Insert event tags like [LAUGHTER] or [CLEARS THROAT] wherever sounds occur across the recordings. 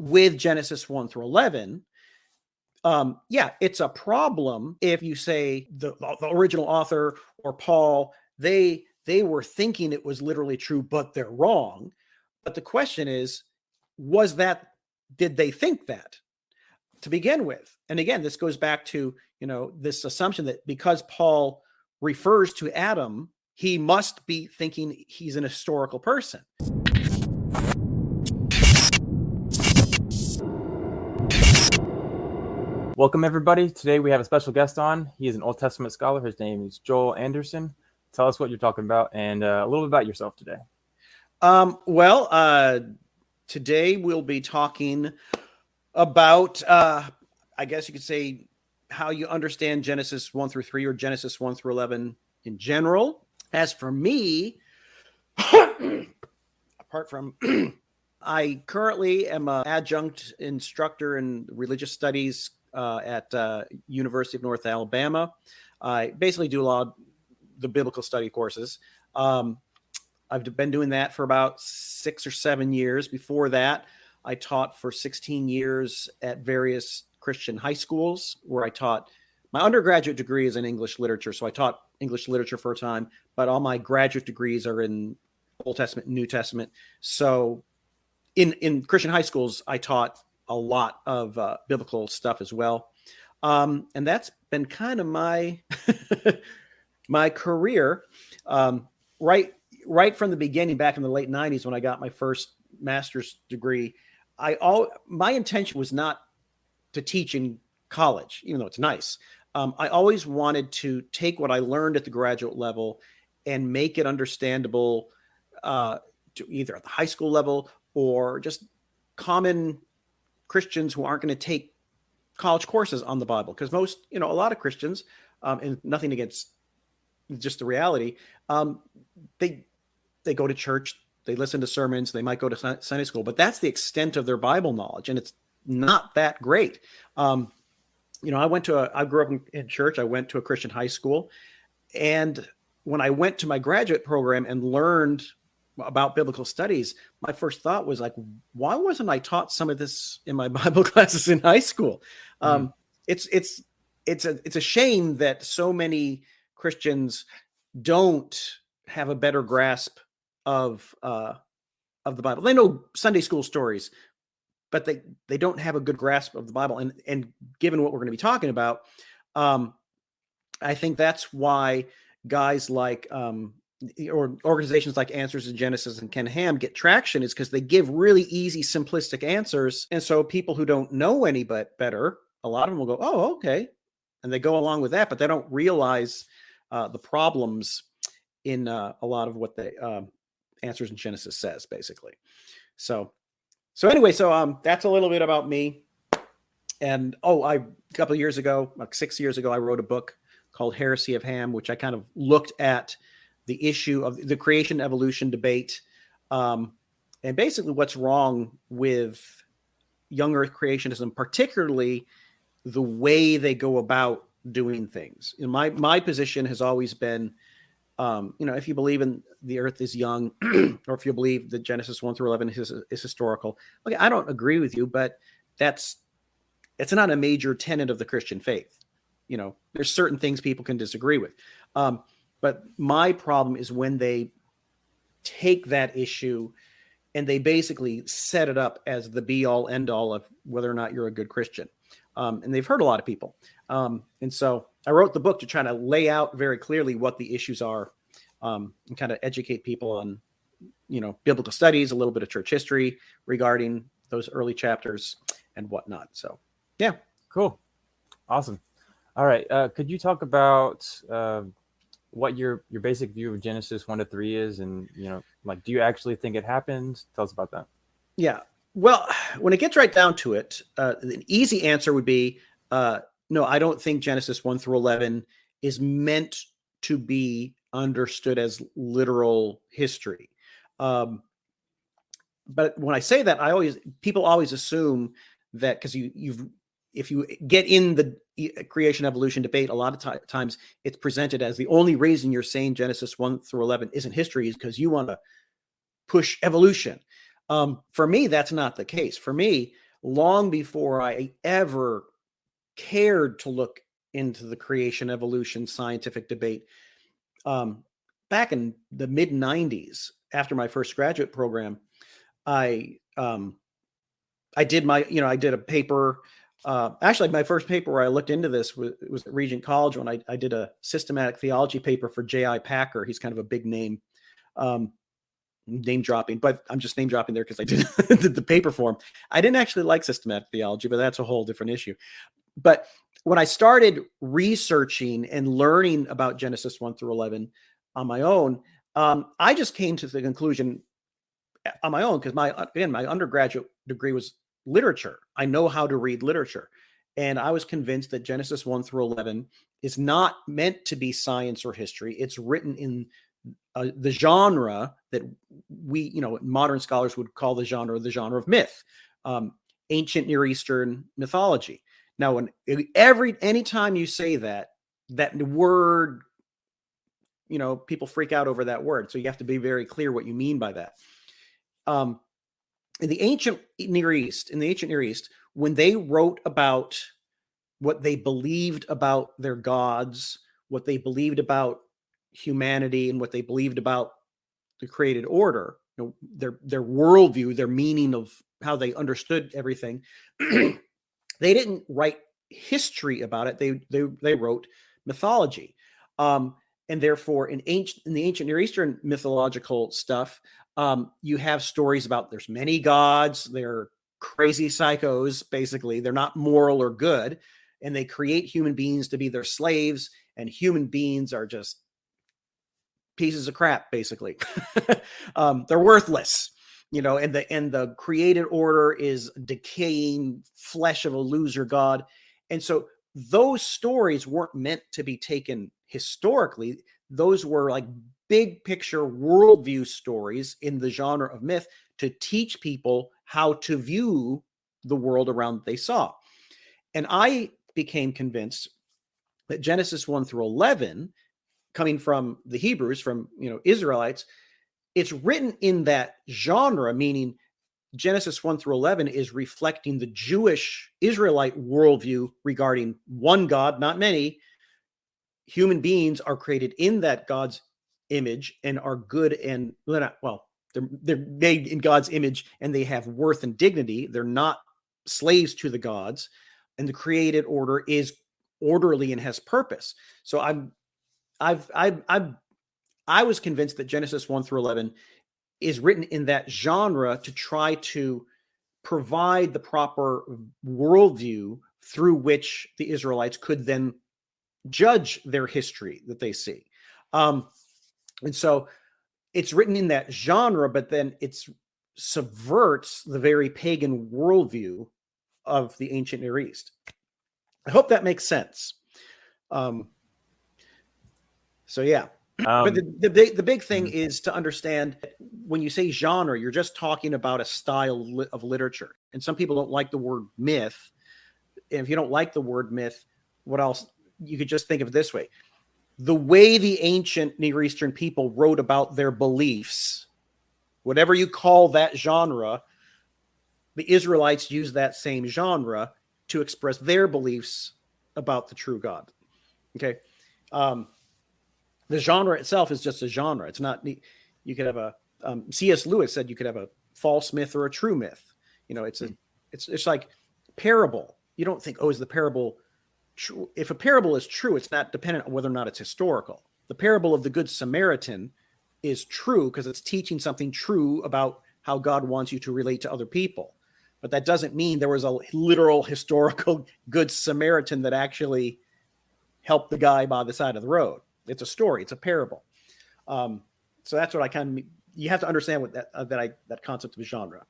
with Genesis 1 through 11, um, yeah, it's a problem if you say the, the original author or Paul, they they were thinking it was literally true, but they're wrong. But the question is, was that did they think that to begin with? And again, this goes back to you know this assumption that because Paul refers to Adam, he must be thinking he's an historical person. Welcome, everybody. Today we have a special guest on. He is an Old Testament scholar. His name is Joel Anderson. Tell us what you're talking about and uh, a little bit about yourself today. Um, well, uh, today we'll be talking about, uh, I guess you could say, how you understand Genesis 1 through 3 or Genesis 1 through 11 in general. As for me, [COUGHS] apart from [CLEARS THROAT] I currently am an adjunct instructor in religious studies uh, at uh, University of North Alabama. I basically do a lot of the biblical study courses. Um, I've been doing that for about six or seven years. Before that, I taught for 16 years at various Christian high schools where I taught. My undergraduate degree is in English literature, so I taught English literature for a time, but all my graduate degrees are in Old Testament, New Testament. So in in Christian high schools, I taught a lot of uh, biblical stuff as well. Um, and that's been kind of my [LAUGHS] my career um, right right from the beginning back in the late 90s when I got my first master's degree. I all my intention was not to teach in college, even though it's nice. Um, I always wanted to take what I learned at the graduate level and make it understandable uh, to either at the high school level or just common Christians who aren't going to take college courses on the Bible because most, you know, a lot of Christians, um, and nothing against just the reality, um, they they go to church, they listen to sermons, they might go to Sunday school, but that's the extent of their Bible knowledge, and it's not that great. Um, you know, I went to a, I grew up in, in church. I went to a Christian high school, and when I went to my graduate program and learned about biblical studies, my first thought was like, why wasn't I taught some of this in my [LAUGHS] Bible classes in high school? Mm. Um, it's it's it's a it's a shame that so many Christians don't have a better grasp of uh, of the Bible. They know Sunday school stories, but they they don't have a good grasp of the Bible. And and given what we're going to be talking about, um, I think that's why guys like um, or organizations like Answers in Genesis and Ken Ham get traction is because they give really easy, simplistic answers. And so people who don't know any but better, a lot of them will go, "Oh, okay," and they go along with that, but they don't realize uh, the problems in uh, a lot of what the uh, Answers in Genesis says, basically. So, so anyway, so um, that's a little bit about me. And oh, I a couple years ago, like six years ago, I wrote a book called Heresy of Ham, which I kind of looked at the issue of the creation evolution debate, um, and basically what's wrong with young Earth creationism, particularly the way they go about doing things. My my position has always been, um, you know, if you believe in the Earth is young, [CLEARS THROAT] or if you believe that Genesis one through eleven is, is historical, okay, I don't agree with you, but that's it's not a major tenet of the Christian faith. You know, there's certain things people can disagree with. Um, but my problem is when they take that issue and they basically set it up as the be all end all of whether or not you're a good Christian. Um, and they've hurt a lot of people. Um, and so I wrote the book to try to lay out very clearly what the issues are um, and kind of educate people on, you know, biblical studies, a little bit of church history regarding those early chapters and whatnot. So, yeah. Cool. Awesome. All right. Uh, could you talk about uh, what your your basic view of Genesis one to three is, and you know, like, do you actually think it happened? Tell us about that. Yeah. Well, when it gets right down to it, uh, an easy answer would be uh, no. I don't think Genesis one through eleven is meant to be understood as literal history. Um, but when I say that, I always people always assume that because you you've if you get in the creation evolution debate, a lot of t- times it's presented as the only reason you're saying Genesis 1 through 11 isn't history is because you want to push evolution. Um, for me, that's not the case. For me, long before I ever cared to look into the creation evolution scientific debate. Um, back in the mid 90s, after my first graduate program, I um, I did my you know I did a paper. Uh, actually, my first paper where I looked into this was, was at Regent College when I, I did a systematic theology paper for J.I. Packer. He's kind of a big name. Um, name dropping, but I'm just name dropping there because I did, [LAUGHS] did the paper for him. I didn't actually like systematic theology, but that's a whole different issue. But when I started researching and learning about Genesis 1 through 11 on my own, um, I just came to the conclusion eh, on my own because my again my undergraduate degree was literature. I know how to read literature, and I was convinced that Genesis 1 through 11 is not meant to be science or history. It's written in uh, the genre that we, you know, modern scholars would call the genre the genre of myth, um, ancient Near Eastern mythology. Now, when every anytime you say that, that word, you know, people freak out over that word. So you have to be very clear what you mean by that. Um, in the ancient Near East, in the ancient Near East, when they wrote about what they believed about their gods, what they believed about humanity, and what they believed about the created order, you know, their their worldview, their meaning of how they understood everything. [CLEARS THROAT] they didn't write history about it. They they they wrote mythology, um, and therefore in ancient in the ancient Near Eastern mythological stuff, um, you have stories about there's many gods. They're crazy psychos. Basically, they're not moral or good, and they create human beings to be their slaves. And human beings are just pieces of crap. Basically, [LAUGHS] um, they're worthless you know and the and the created order is decaying flesh of a loser god and so those stories weren't meant to be taken historically those were like big picture worldview stories in the genre of myth to teach people how to view the world around they saw and i became convinced that genesis 1 through 11 coming from the hebrews from you know israelites it's written in that genre, meaning Genesis 1 through 11 is reflecting the Jewish Israelite worldview regarding one God, not many. Human beings are created in that God's image and are good and well, they're, they're made in God's image and they have worth and dignity. They're not slaves to the gods, and the created order is orderly and has purpose. So I'm I've I've I've I was convinced that Genesis 1 through 11 is written in that genre to try to provide the proper worldview through which the Israelites could then judge their history that they see. Um, and so it's written in that genre, but then it subverts the very pagan worldview of the ancient Near East. I hope that makes sense. Um, so yeah, um, but the, the big the big thing mm-hmm. is to understand when you say genre, you're just talking about a style of literature. And some people don't like the word myth. And if you don't like the word myth, what else? You could just think of it this way: the way the ancient Near Eastern people wrote about their beliefs, whatever you call that genre, the Israelites use that same genre to express their beliefs about the true God. Okay. Um, the genre itself is just a genre. It's not you could have a um, C.S. Lewis said you could have a false myth or a true myth. You know, it's a it's it's like parable. You don't think oh is the parable true? If a parable is true, it's not dependent on whether or not it's historical. The parable of the good Samaritan is true because it's teaching something true about how God wants you to relate to other people. But that doesn't mean there was a literal historical [LAUGHS] good Samaritan that actually helped the guy by the side of the road. It's a story. It's a parable. Um, so that's what I kind of you have to understand what that uh, that I that concept of genre.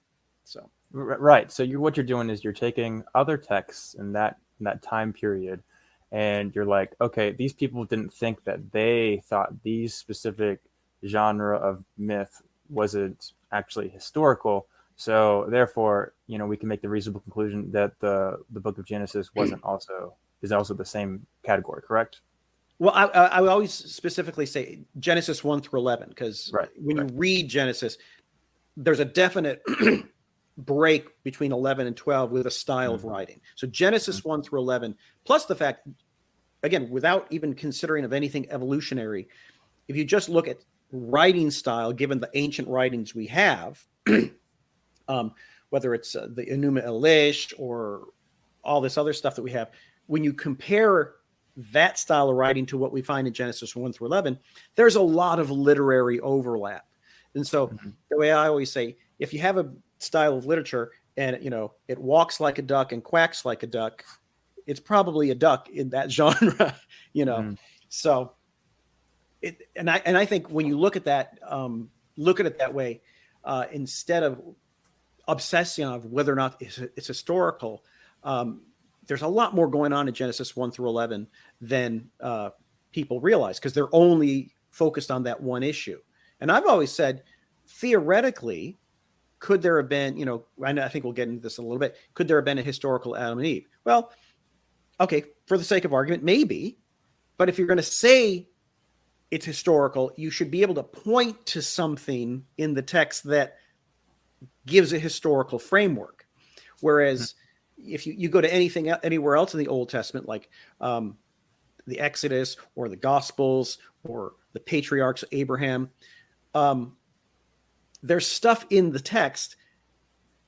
So right. So you what you're doing is you're taking other texts and that in that time period, and you're like, okay, these people didn't think that they thought these specific genre of myth wasn't actually historical. So therefore, you know, we can make the reasonable conclusion that the the book of Genesis [CLEARS THROAT] wasn't also is also the same category, correct? Well, I, I always specifically say Genesis 1 through 11, because right, when right. you read Genesis, there's a definite [CLEARS THROAT] break between 11 and 12 with a style mm-hmm. of writing. So Genesis mm-hmm. 1 through 11, plus the fact, again, without even considering of anything evolutionary, if you just look at writing style, given the ancient writings we have, [CLEARS THROAT] um, whether it's uh, the Enuma Elish or all this other stuff that we have, when you compare that style of writing to what we find in Genesis 1 through 11, there's a lot of literary overlap. And so mm-hmm. the way I always say, if you have a style of literature and you know it walks like a duck and quacks like a duck, it's probably a duck in that [LAUGHS] genre, you know. Mm. So it and I and I think when you look at that, um, look at it that way, uh, instead of obsessing on whether or not it's, it's historical, um, there's a lot more going on in Genesis 1 through 11 than uh, people realize because they're only focused on that one issue. And I've always said, theoretically, could there have been, you know, I think we'll get into this in a little bit. Could there have been a historical Adam and Eve? Well, okay, for the sake of argument, maybe. But if you're going to say it's historical, you should be able to point to something in the text that gives a historical framework. Whereas mm-hmm. if you, you go to anything anywhere else in the Old Testament, like um, the Exodus or the Gospels or the patriarchs, Abraham, um, there's stuff in the text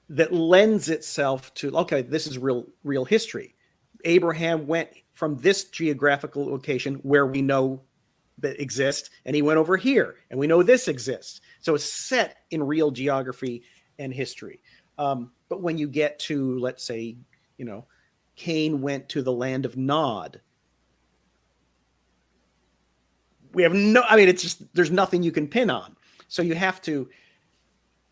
that lends itself to okay, this is real real history. Abraham went from this geographical location where we know that exists, and he went over here, and we know this exists. So it's set in real geography and history. Um, but when you get to, let's say, you know, Cain went to the land of Nod. We have no, I mean, it's just, there's nothing you can pin on. So you have to,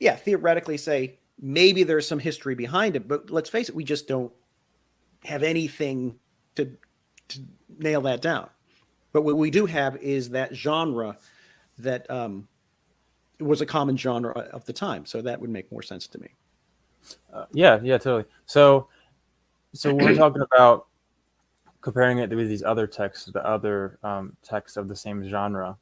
yeah, theoretically say maybe there's some history behind it, but let's face it, we just don't have anything to, to nail that down. But what we do have is that genre that um, was a common genre of the time. So that would make more sense to me. Uh, yeah, yeah, totally. So, so we're talking about comparing it with these other texts, the other um, texts of the same genre.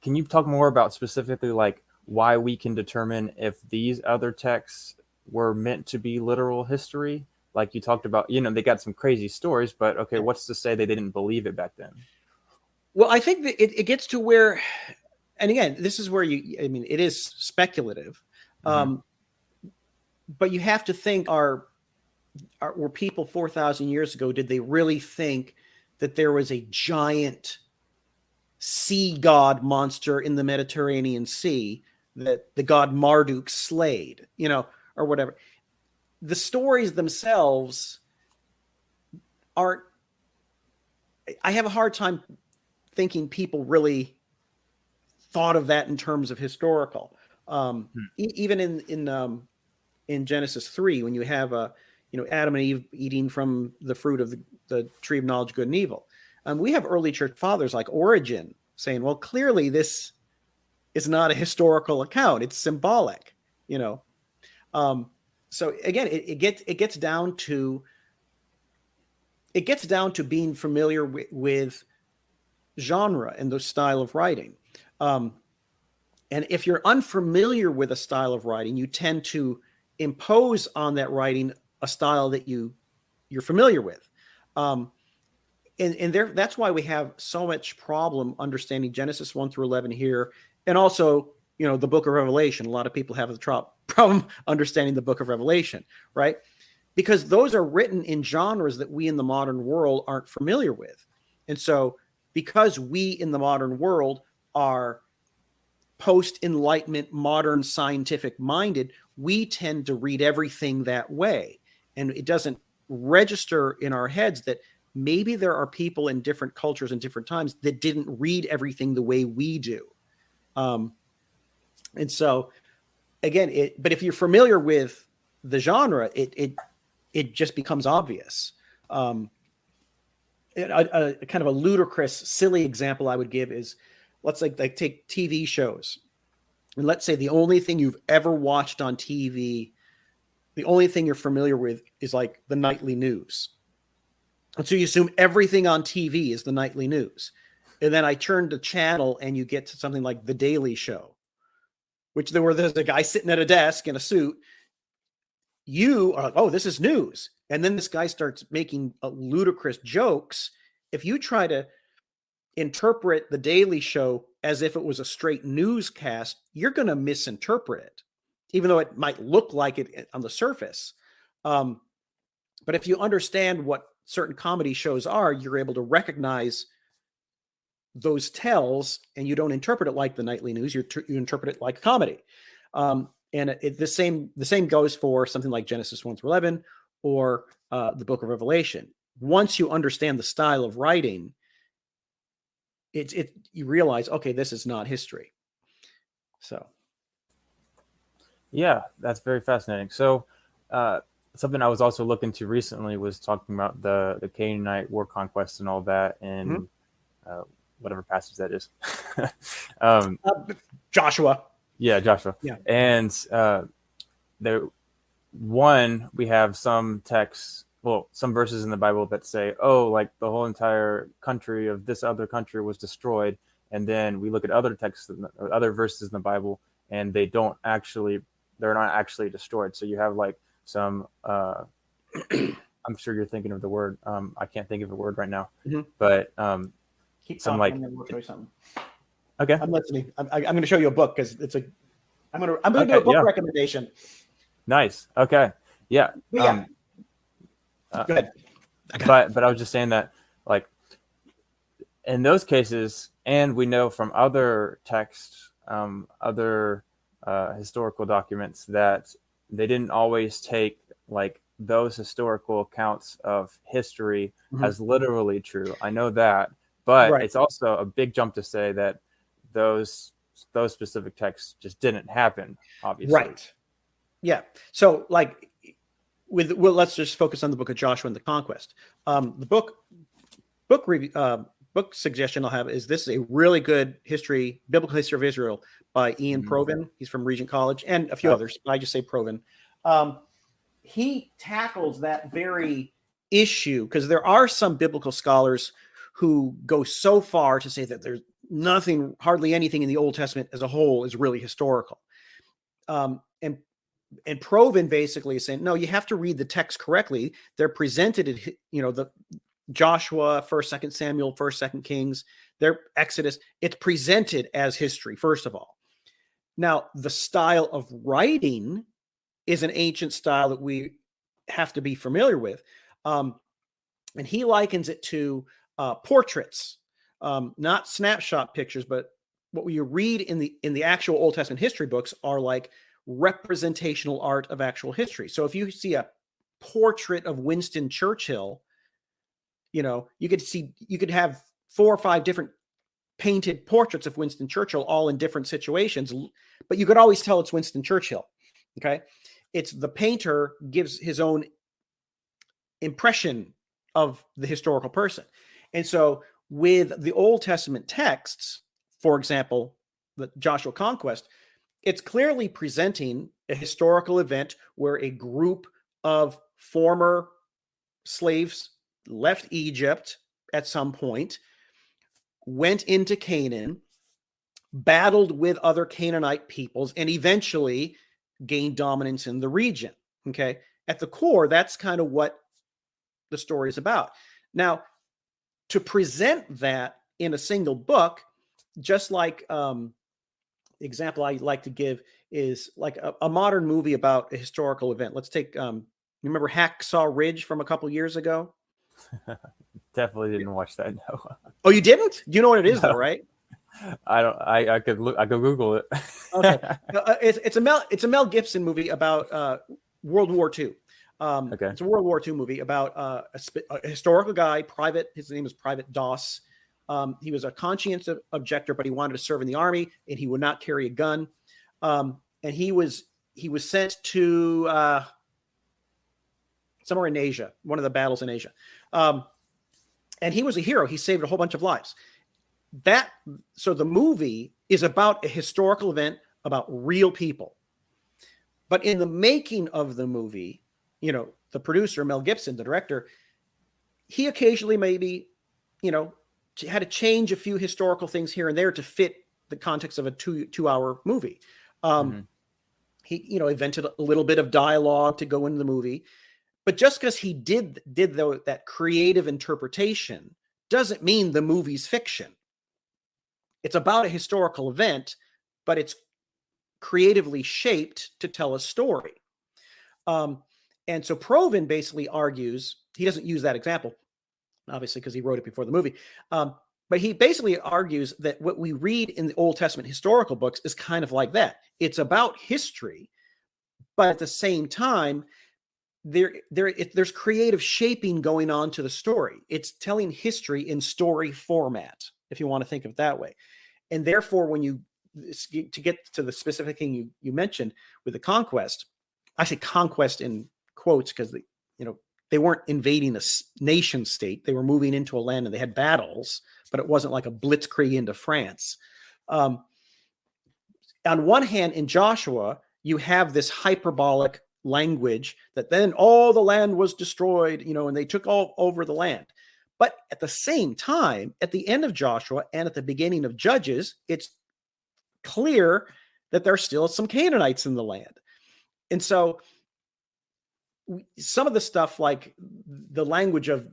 Can you talk more about specifically like why we can determine if these other texts were meant to be literal history. Like you talked about you know they got some crazy stories but okay what's to say they didn't believe it back then? Well i think that it, it gets to where and again this is where you i mean it is speculative mm-hmm. um but you have to think are, are were people 4000 years ago did they really think that there was a giant sea god monster in the mediterranean sea that the god marduk slayed you know or whatever. The stories themselves aren't i have a hard time thinking people really thought of that in terms of historical. Um, hmm. e- even in in um, in genesis 3 when you have a you know adam and eve eating from the fruit of the, the tree of knowledge good and evil. Um, we have early church fathers like origen saying well clearly this is not a historical account it's symbolic you know um, so again, it, it gets it gets down to it gets down to being familiar with, with genre and the style of writing. Um, and if you're unfamiliar with a style of writing, you tend to impose on that writing a style that you you're familiar with. Um, and and there that's why we have so much problem understanding Genesis 1 through 11 here and also you know the book of revelation a lot of people have the [LAUGHS] problem understanding the book of revelation right? Because those are written in genres that we in the modern world aren't familiar with. And so because we in the modern world are post enlightenment modern scientific minded we tend to read everything that way. And it doesn't register in our heads that maybe there are people in different cultures and different times that didn't read everything the way we do um, and so again, it but if you're familiar with the genre, it it it just becomes obvious. Um, a, a, kind of a ludicrous, silly example I would give is let's like like take TV shows, and let's say the only thing you've ever watched on TV, the only thing you're familiar with is like the nightly news. And so you assume everything on TV is the nightly news. And then I turn the channel and you get to something like The Daily Show which there were there's a guy sitting at a desk in a suit you are like, oh, this is news. And then this guy starts making uh, ludicrous jokes. If you try to interpret the Daily Show as if it was a straight newscast, you're going to misinterpret it, even though it might look like it eh, on the surface. Um, but if you understand what certain comedy shows are, you're able to recognize those tells, and you don't interpret it like the nightly news. You, you interpret it like comedy. Um, and it, the same the same goes for something like Genesis one through eleven or uh, the Book of Revelation. Once you understand the style of writing, it it you realize okay, this is not history. So, yeah, that's very fascinating. So, uh, something I was also looking to recently was talking about the the Canaanite war conquest and all that, and mm-hmm. uh, whatever passage that is. [LAUGHS] um, uh, Joshua. Yeah, Joshua. Yeah. And uh, there, one, we have some texts, well, some verses in the Bible that say, oh, like the whole entire country of this other country was destroyed. And then we look at other texts, or other verses in the Bible, and they don't actually, they're not actually destroyed. So you have like some, uh, [CLEARS THROAT] I'm sure you're thinking of the word. Um, I can't think of a word right now, mm-hmm. but um, Keep some like. something. Okay. I'm listening. I'm, I'm going to show you a book because it's a. I'm going to. I'm going to okay, do a book yeah. recommendation. Nice. Okay. Yeah. yeah. Um, uh, Go ahead. But but I was just saying that like in those cases, and we know from other texts, um, other uh, historical documents that they didn't always take like those historical accounts of history mm-hmm. as literally true. I know that, but right. it's also a big jump to say that those those specific texts just didn't happen obviously right yeah so like with well let's just focus on the book of joshua and the conquest um the book book review uh, book suggestion i'll have is this is a really good history biblical history of israel by Iain mm-hmm. provan he's from regent college and a few oh. others i just say Proven. um he tackles that very issue because there are some biblical scholars who go so far to say that there's nothing, hardly anything in the Old Testament as a whole is really historical. Um, and and Provan basically is saying, no, you have to read the text correctly. They're presented, you know, the Joshua, First, Second Samuel, First, Second Kings, their Exodus. It's presented as history, first of all. Now, the style of writing is an ancient style that we have to be familiar with, um, and he likens it to uh, portraits um, not snapshot pictures, but what you read in the in the actual Old Testament history books are like representational art of actual history. So if you see a portrait of Winston Churchill, you know, you could see you could have four or five different painted portraits of Winston Churchill all in different situations, but you could always tell it's Winston Churchill. Okay? It's the painter gives his own impression of the historical person. And so with the Old Testament texts, for example, the Joshua conquest, it's clearly presenting a historical event where a group of former slaves left Egypt at some point, went into Canaan, battled with other Canaanite peoples, and eventually gained dominance in the region. Okay. At the core, that's kind of what the story is about. Now, to present that in a single book, just like um, example I like to give is like a, a, modern movie about a historical event. Let's take um, you remember Hacksaw Ridge from a couple years ago? [LAUGHS] Definitely didn't watch that. [LAUGHS] No. Oh, you didn't? You know what it is, no. though, right? I don't. I, I could look. I could Google it. okay, [LAUGHS] uh, it's, it's a Mel. It's a Mel Gibson movie about uh, World War II. Um, okay. It's a World War II movie about uh, a, a, historical guy, private. His name is Private Doss. Um, he was a conscientious objector, but he wanted to serve in the army, and he would not carry a gun. Um, and he was he was sent to uh, somewhere in Asia, one of the battles in Asia. Um, and he was a hero. He saved a whole bunch of lives. That so the movie is about a historical event about real people. But in the making of the movie, you know, the producer, Mel Gibson, the director, he occasionally maybe, you know, had to change a few historical things here and there to fit the context of a two two hour movie. Um, mm-hmm. he you know invented a little bit of dialogue to go into the movie but just because he did did the, that creative interpretation doesn't mean the movie's fiction it's about a historical event but it's creatively shaped to tell a story um, and so Provan basically argues he doesn't use that example obviously because he wrote it before the movie um, but he basically argues that what we read in the Old Testament historical books is kind of like that. It's about history, but at the same time, there, there, it, there's creative shaping going on to the story. It's telling history in story format, if you want to think of it that way. And therefore, when you to get to the specific thing you, you mentioned with the conquest, I say conquest in quotes because the you know they weren't invading a nation state; they were moving into a land and they had battles but it wasn't like a blitzkrieg into France. Um, on one hand, in Joshua, you have this hyperbolic language that then all the land was destroyed, you know, and they took all over the land. But at the same time, at the end of Joshua and at the beginning of Judges, it's clear that there's still some Canaanites in the land. And so some of the stuff like the language of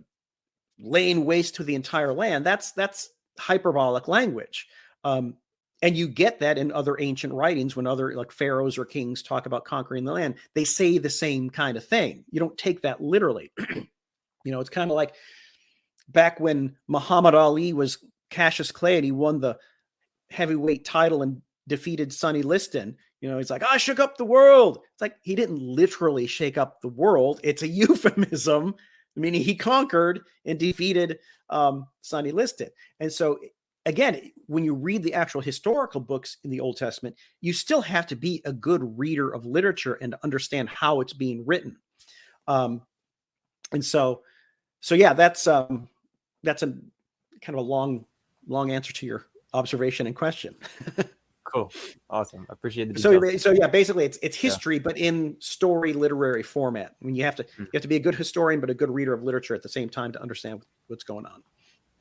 laying waste to the entire land that's that's hyperbolic language. Um, and you get that in other ancient writings when other like pharaohs or kings talk about conquering the land they say the same kind of thing. You don't take that literally. [CLEARS THROAT] You know it's kind of like back when muhammad ali was cassius clay and he won the heavyweight title and defeated sonny liston you know he's like i shook up the world it's like he didn't literally shake up the world it's a [LAUGHS] euphemism meaning he conquered and defeated um, Sonny. And so, again, when you read the actual historical books in the Old Testament, you still have to be a good reader of literature and understand how it's being written. Um, and so, so yeah, that's um, that's a kind of a long, long answer to your observation and question. [LAUGHS] Cool. Awesome. I appreciate the details. So so yeah, basically it's it's history, yeah. but in story literary format. I mean you have to mm-hmm. you have to be a good historian, but a good reader of literature at the same time to understand what's going on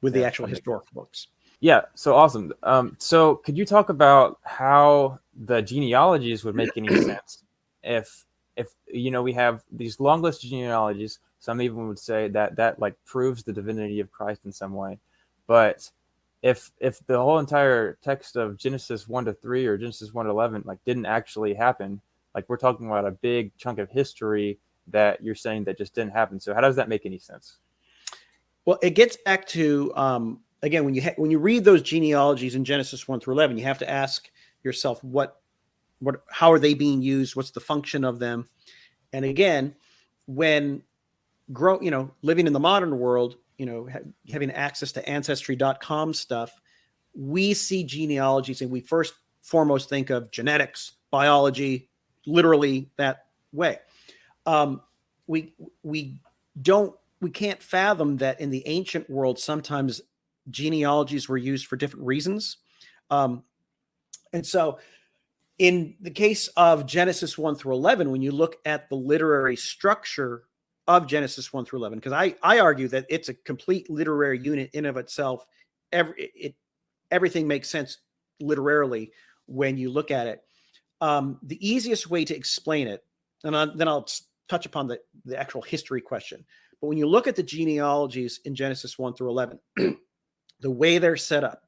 with yeah, the actual historical books. Yeah, so awesome. Um, so could you talk about how the genealogies would make any sense if if you know we have these long list genealogies, some even would say that that like proves the divinity of Christ in some way. But if if the whole entire text of Genesis one to three or Genesis one to eleven like didn't actually happen, like we're talking about a big chunk of history that you're saying that just didn't happen. So how does that make any sense? Well, it gets back to um, again when you ha- when you read those genealogies in Genesis one through eleven, you have to ask yourself what what how are they being used? What's the function of them? And again, when grow you know living in the modern world you know ha- having access to ancestry.com stuff we see genealogies and we first foremost think of genetics biology literally that way. Um, we we don't we can't fathom that in the ancient world sometimes genealogies were used for different reasons. Um, and so in the case of genesis 1 through 11 when you look at the literary structure of Genesis 1 through 11 because I I argue that it's a complete literary unit in of itself. Every it everything makes sense literarily when you look at it. Um, the easiest way to explain it, and I, then I'll touch upon the the actual history question. But when you look at the genealogies in Genesis 1 through 11, [CLEARS THROAT] the way they're set up,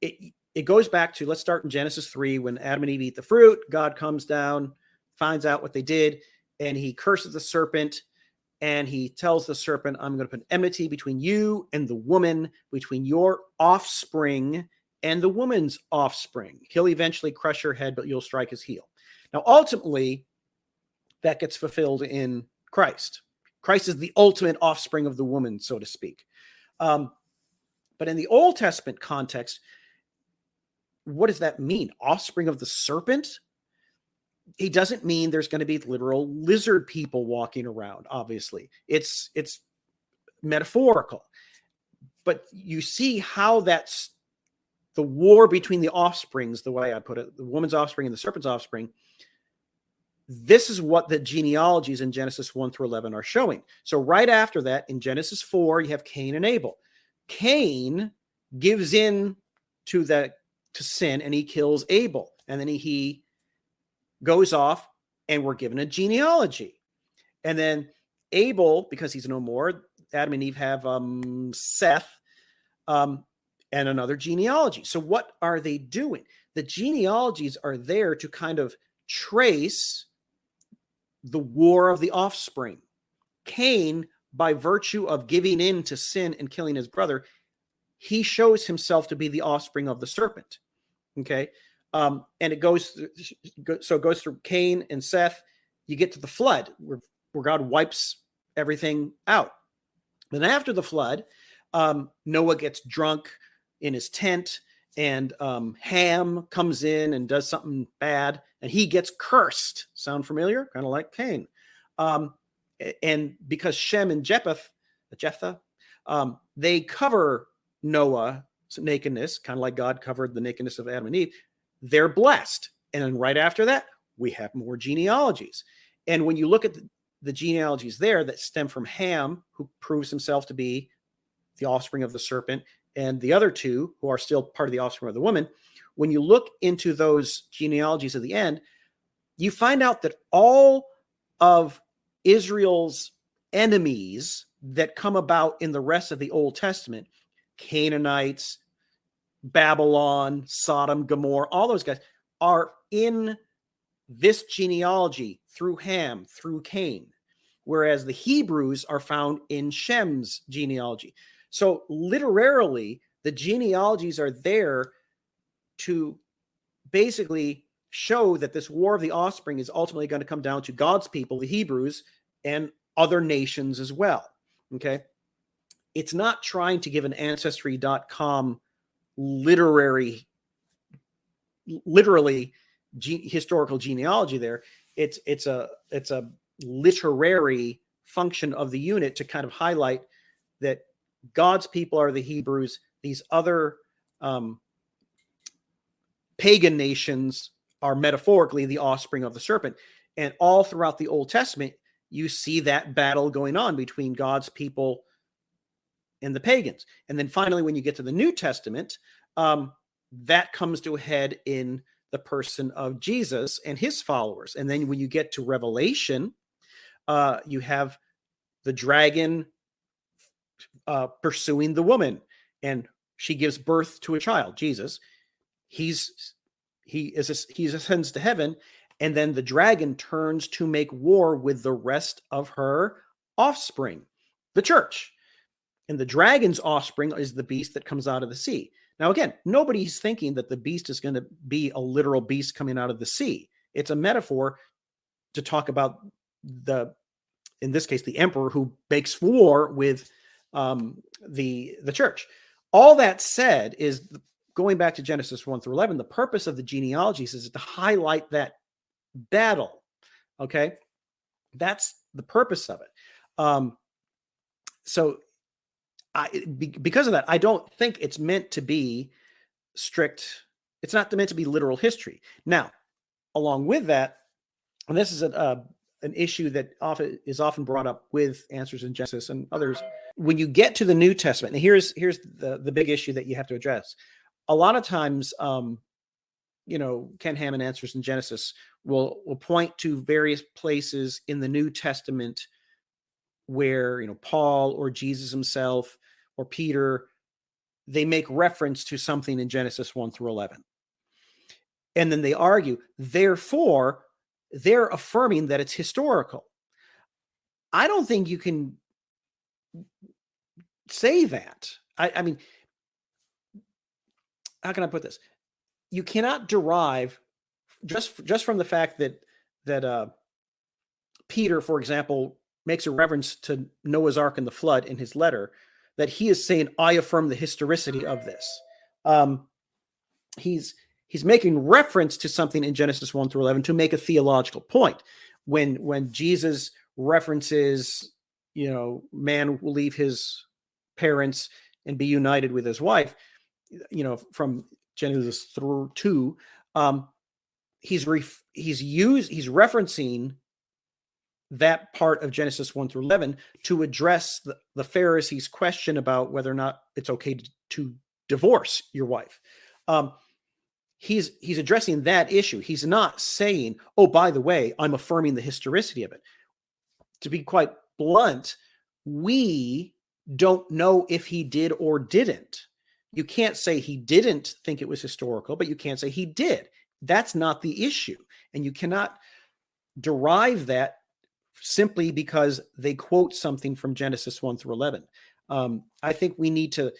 it it goes back to let's start in Genesis 3 when Adam and Eve eat the fruit. God comes down, finds out what they did and he curses the serpent and he tells the serpent, I'm going to put enmity between you and the woman, between your offspring and the woman's offspring. He'll eventually crush your head, but you'll strike his heel. Now, ultimately, that gets fulfilled in Christ. Christ is the ultimate offspring of the woman, so to speak. Um, but in the Old Testament context, what does that mean? Offspring of the serpent? He doesn't mean there's going to be literal lizard people walking around obviously. It's it's metaphorical. But you see how that's the war between the offsprings the way i put it the woman's offspring and the serpent's offspring this is what the genealogies in genesis 1 through 11 are showing. So right after that in genesis 4 you have cain and abel. Cain gives in to the to sin and he kills abel and then he, he goes off, and we're given a genealogy. And then Abel, because he's no more, Adam and Eve have um, Seth um, and another genealogy. So, what are they doing? The genealogies are there to kind of trace the war of the offspring. Cain, by virtue of giving in to sin and killing his brother, he shows himself to be the offspring of the serpent. Okay. Um, and it goes through, so it goes through Cain and Seth. You get to the flood where, where God wipes everything out. Then after the flood, um, Noah gets drunk in his tent, and um, Ham comes in and does something bad, and he gets cursed. Sound familiar? Kind of like Cain. Um, and because Shem and Japheth, Jephthah, um, they cover Noah's nakedness, kind of like God covered the nakedness of Adam and Eve. They're blessed, and then right after that, we have more genealogies. And when you look at the, the genealogies there that stem from Ham, who proves himself to be the offspring of the serpent, and the other two, who are still part of the offspring of the woman, when you look into those genealogies at the end, you find out that all of Israel's enemies that come about in the rest of the Old Testament, Canaanites, Babylon, Sodom, Gomorrah, all those guys are in this genealogy through Ham, through Cain, whereas the Hebrews are found in Shem's genealogy. So, literally, the genealogies are there to basically show that this war of the offspring is ultimately going to come down to God's people, the Hebrews, and other nations as well. Okay. It's not trying to give an ancestry.com literary, literally ge- historical genealogy there. It's it's a it's a literary function of the unit to kind of highlight that God's people are the Hebrews. These other um, pagan nations are metaphorically the offspring of the serpent. And all throughout the Old Testament, you see that battle going on between God's people and the pagans. And then finally, when you get to the New Testament, um, that comes to a head in the person of Jesus and his followers. And then when you get to Revelation, uh, you have the dragon uh, pursuing the woman, and she gives birth to a child, Jesus. He's he is he ascends to heaven, and then the dragon turns to make war with the rest of her offspring, the church. And the dragon's offspring is the beast that comes out of the sea. Now, again, nobody's thinking that the beast is going to be a literal beast coming out of the sea. It's a metaphor to talk about the, in this case, the emperor who makes war with um, the the church. All that said is going back to Genesis 1 through 11, the purpose of the genealogies is to highlight that battle. Okay. That's the purpose of it. Um, so I, because of that, I don't think it's meant to be strict. It's not meant to be literal history. Now, along with that, and this is a, uh, an issue that often is often brought up with answers in Genesis and others. When you get to the New Testament, and here's here's the the big issue that you have to address. A lot of times, um, you know, Ken Ham answers in Genesis will will point to various places in the New Testament where you know Paul or Jesus himself or Peter they make reference to something in Genesis 1 through 11. And then they argue, therefore, they're affirming that it's historical. I don't think you can say that. I, I mean, how can I put this? You cannot derive just just from the fact that that uh, Peter, for example, makes a reference to Noah's Ark and the flood in his letter, that he is saying, "I affirm the historicity of this." Um, he's he's making reference to something in Genesis one through eleven to make a theological point. When when Jesus references, you know, man will leave his parents and be united with his wife, you know, from Genesis through two. Um, he's ref- he's used he's referencing that part of Genesis 1 through 11 to address the, the Pharisees' question about whether or not it's okay to, to divorce your wife. Um, he's he's addressing that issue. He's not saying, "Oh, by the way, I'm affirming the historicity of it." To be quite blunt, we don't know if he did or didn't. You can't say he didn't think it was historical, but you can't say he did. That's not the issue. And you cannot derive that simply because they quote something from Genesis 1 through 11. Um, I think we need to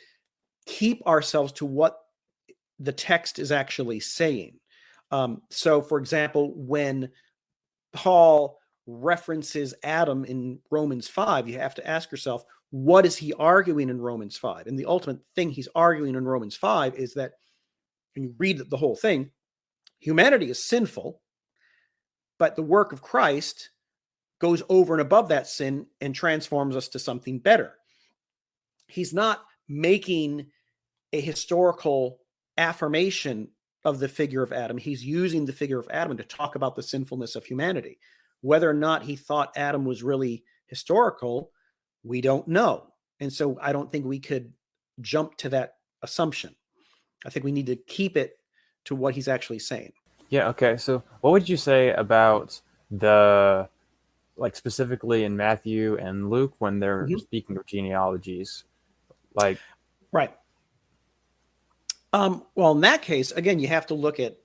keep ourselves to what the text is actually saying. Um, so, for example, when Paul references Adam in Romans 5, you have to ask yourself, what is he arguing in Romans 5? And the ultimate thing he's arguing in Romans 5 is that when you read the whole thing, humanity is sinful, but the work of Christ goes over and above that sin and transforms us to something better. He's not making a historical affirmation of the figure of Adam. He's using the figure of Adam to talk about the sinfulness of humanity. Whether or not he thought Adam was really historical, we don't know. And so I don't think we could jump to that assumption. I think we need to keep it to what he's actually saying. Yeah, okay. So what would you say about the like specifically in Matthew and Luke when they're mm-hmm. speaking of genealogies? Like Right. Um, well, in that case, again, you have to look at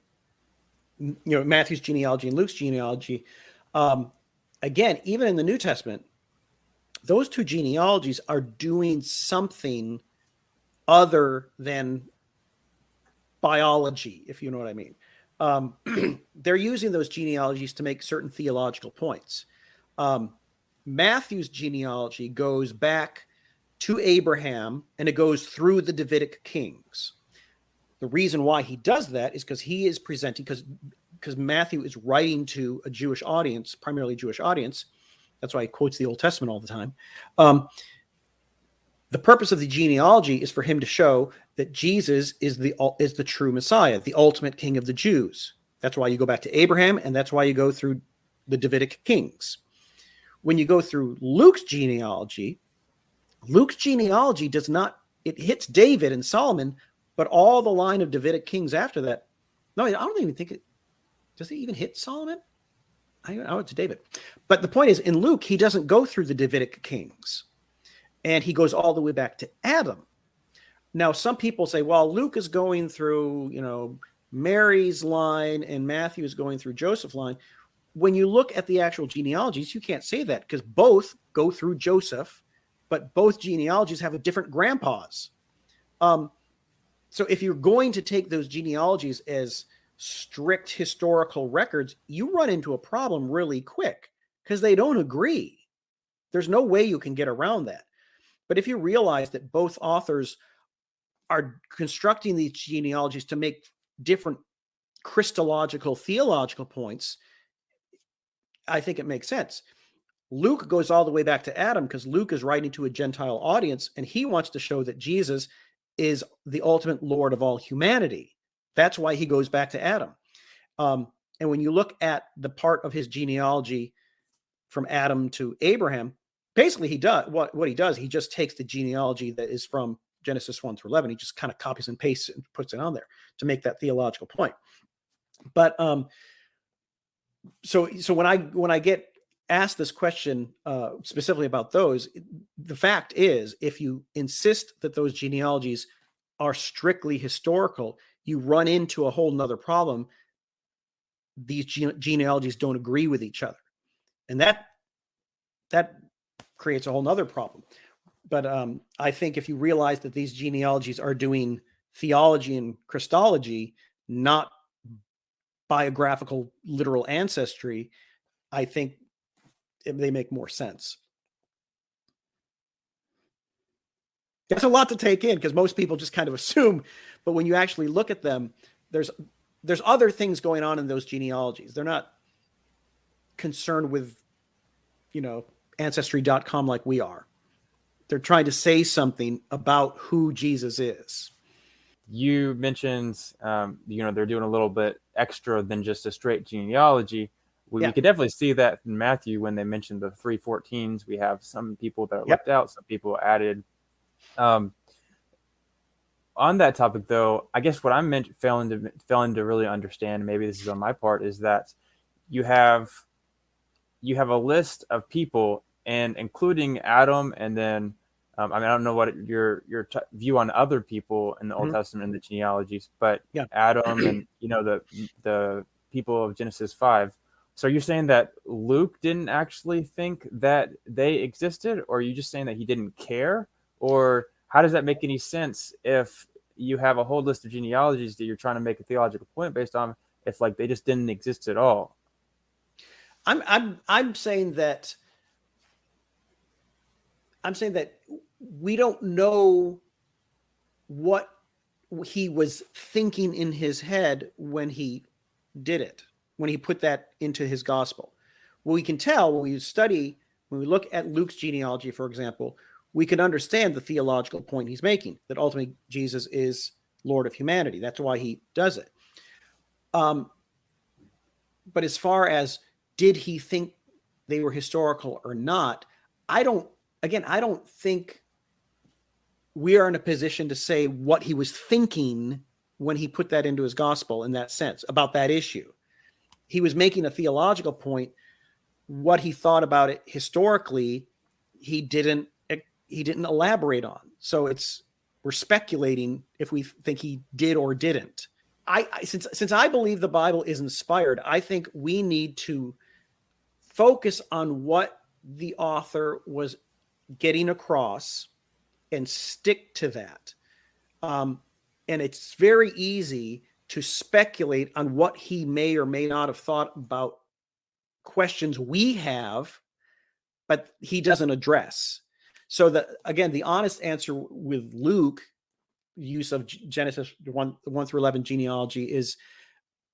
you know Matthew's genealogy and Luke's genealogy. Um, again, even in the New Testament, those two genealogies are doing something other than biology, if you know what I mean. Um, [CLEARS THROAT] they're using those genealogies to make certain theological points. Um, Matthew's genealogy goes back to Abraham and it goes through the Davidic kings. The reason why he does that is because he is presenting because because Matthew is writing to a Jewish audience, primarily Jewish audience. That's why he quotes the Old Testament all the time. Um, the purpose of the genealogy is for him to show that Jesus is the is the true Messiah, the ultimate King of the Jews. That's why you go back to Abraham, and that's why you go through the Davidic kings. When you go through Luke's genealogy, Luke's genealogy does not it hits David and Solomon, but all the line of Davidic kings after that, no, I don't even think it does it even hit Solomon? I know it's David. But the point is, in Luke, he doesn't go through the Davidic kings, and he goes all the way back to Adam. Now, some people say, well, Luke is going through, you know, Mary's line, and Matthew is going through Joseph's line. When you look at the actual genealogies, you can't say that because both go through Joseph, but both genealogies have a different grandpas. Um, so if you're going to take those genealogies as strict historical records, you run into a problem really quick because they don't agree. There's no way you can get around that. But if you realize that both authors are constructing these genealogies to make different Christological, theological points, I think it makes sense. Luke goes all the way back to Adam because Luke is writing to a Gentile audience and he wants to show that Jesus is the ultimate Lord of all humanity. That's why he goes back to Adam. Um, and when you look at the part of his genealogy from Adam to Abraham, basically he does what, what he does, he just takes the genealogy that is from Genesis 1 through 11. He just kind of copies and pastes it and puts it on there to make that theological point. But um, so so when I when I get asked this question uh, specifically about those, the fact is, if you insist that those genealogies are strictly historical, you run into a whole nother problem. These gene- genealogies don't agree with each other, and that that creates a whole nother problem. But um, I think if you realize that these genealogies are doing theology and Christology, not biographical literal ancestry, I think they make more sense. That's a lot to take in because most people just kind of [LAUGHS] assume, but when you actually look at them, there's there's other things going on in those genealogies. They're not concerned with, you know, ancestry.com like we are. They're trying to say something about who Jesus is. You mentioned, um, you know, they're doing a little bit extra than just a straight genealogy we, yeah. we could definitely see that in Matthew when they mentioned the three 14s. We have some people that are yep. left out, some people added. Um, on that topic, though, I guess what I'm meant failing to failing to really understand, maybe this is on my part, is that you have you have a list of people, and including Adam, and then um, I mean I don't know what your your t- view on other people in the Old mm-hmm. Testament and the genealogies, but yeah. Adam [CLEARS THROAT] and you know the the people of Genesis five. So are you're saying that Luke didn't actually think that they existed, or are you just saying that he didn't care, or how does that make any sense if you have a whole list of genealogies that you're trying to make a theological point based on if like they just didn't exist at all i'm i'm i'm saying that i'm saying that we don't know what he was thinking in his head when he did it when he put that into his gospel well we can tell when we study when we look at luke's genealogy for example we can understand the theological point he's making that ultimately Jesus is Lord of humanity. That's why he does it. Um, but as far as did he think they were historical or not, I don't, again, I don't think we are in a position to say what he was thinking when he put that into his gospel in that sense about that issue. He was making a theological point. What he thought about it historically, he didn't eh, he didn't elaborate on. So it's we're speculating if we think he did or didn't. I, I since since I believe the Bible is inspired, I think we need to focus on what the author was getting across and stick to that. Um, and it's very easy to speculate on what he may or may not have thought about questions we have, but he doesn't address. So the again, the honest answer with Luke, use of Genesis one one through eleven genealogy is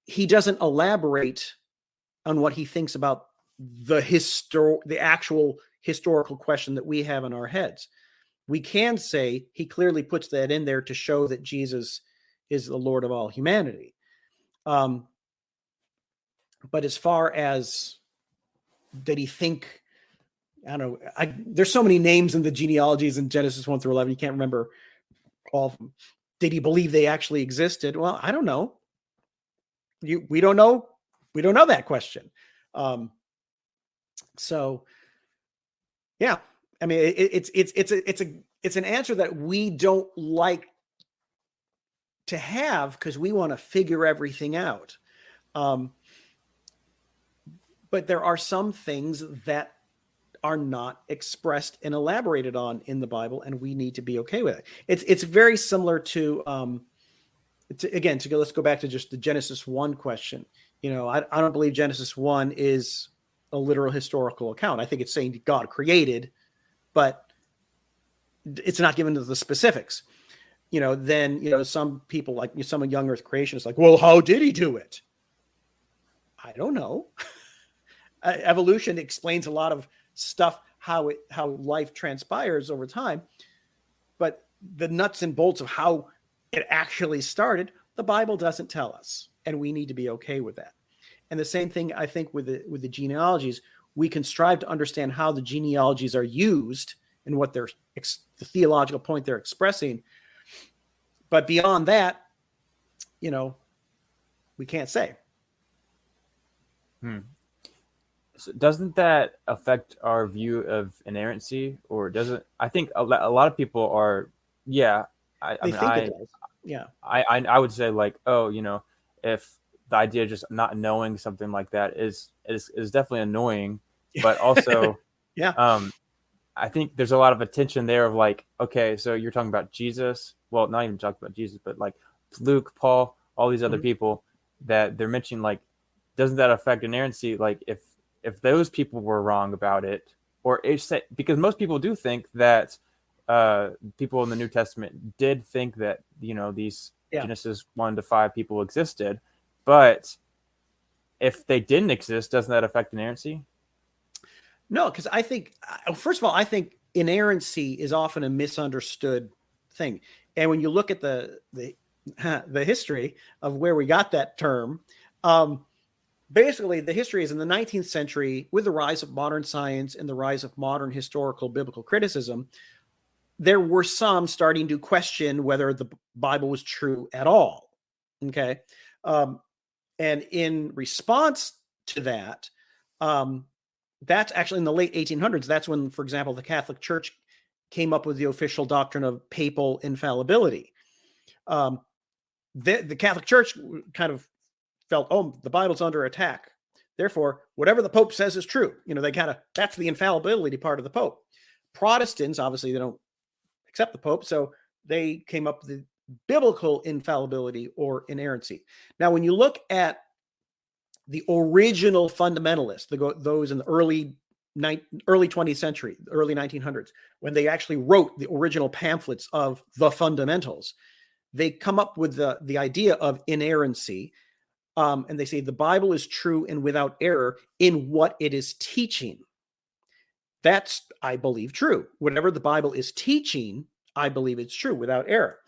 he doesn't elaborate on what he thinks about the histor the actual historical question that we have in our heads. We can say he clearly puts that in there to show that Jesus is the Lord of all humanity. Um, but as far as did he think I don't know. I, there's so many names in the genealogies in Genesis 1 through 11. You can't remember all of them. Did he believe they actually existed? Well, I don't know. You, we don't know. We don't know that question. Um, so, yeah, I mean, it, it's it's it's a it's a it's an answer that we don't like to have because we want to figure everything out. Um, but there are some things that are not expressed and elaborated on in the Bible, and we need to be okay with it. It's it's very similar to, um, to again to go. Let's go back to just the Genesis one question. You know, I, I don't believe Genesis one is a literal historical account. I think it's saying God created, but it's not given to the specifics. You know, then you know some people like some young Earth creationists like, well, how did he do it? I don't know. [LAUGHS] Evolution explains a lot of stuff how it how life transpires over time but the nuts and bolts of how it actually started the bible doesn't tell us and we need to be okay with that and the same thing i think with the with the genealogies we can strive to understand how the genealogies are used and what they're the theological point they're expressing but beyond that you know we can't say hmm. So doesn't that affect our view of inerrancy, or doesn't? I think a, a lot of people are. Yeah, I, I mean, I, yeah, I, I, I would say like, oh, you know, if the idea of just not knowing something like that is is is definitely annoying, but also, [LAUGHS] yeah, um, I think there's a lot of attention there of like, okay, so you're talking about Jesus. Well, not even talking about Jesus, but like Luke, Paul, all these other mm-hmm. people that they're mentioning. Like, doesn't that affect inerrancy? Like, if if those people were wrong about it, or it's because most people do think that uh, people in the New Testament did think that you know these yeah. Genesis one to five people existed, but if they didn't exist, doesn't that affect inerrancy? No, because I think uh, first of all, I think inerrancy is often a misunderstood thing, and when you look at the the [LAUGHS] the history of where we got that term, um, basically the history is in the 19th century with the rise of modern science and the rise of modern historical biblical criticism there were some starting to question whether the Bible was true at all. Okay. Um, and in response to that, um, that's actually in the late 1800s. That's when, for example, the Catholic Church came up with the official doctrine of papal infallibility. Um, the, the Catholic Church kind of felt, oh, the Bible's under attack. Therefore, whatever the Pope says is true. You know, they kind of, that's the infallibility part of the Pope. Protestants, obviously, they don't accept the Pope. So they came up with biblical infallibility or inerrancy. Now, when you look at the original fundamentalists, the, those in the early early 20th century, early 1900s, when they actually wrote the original pamphlets of the fundamentals, they come up with the, the idea of inerrancy. Um, and they say the Bible is true and without error in what it is teaching. That's, I believe, true. Whatever the Bible is teaching, I believe it's true without error.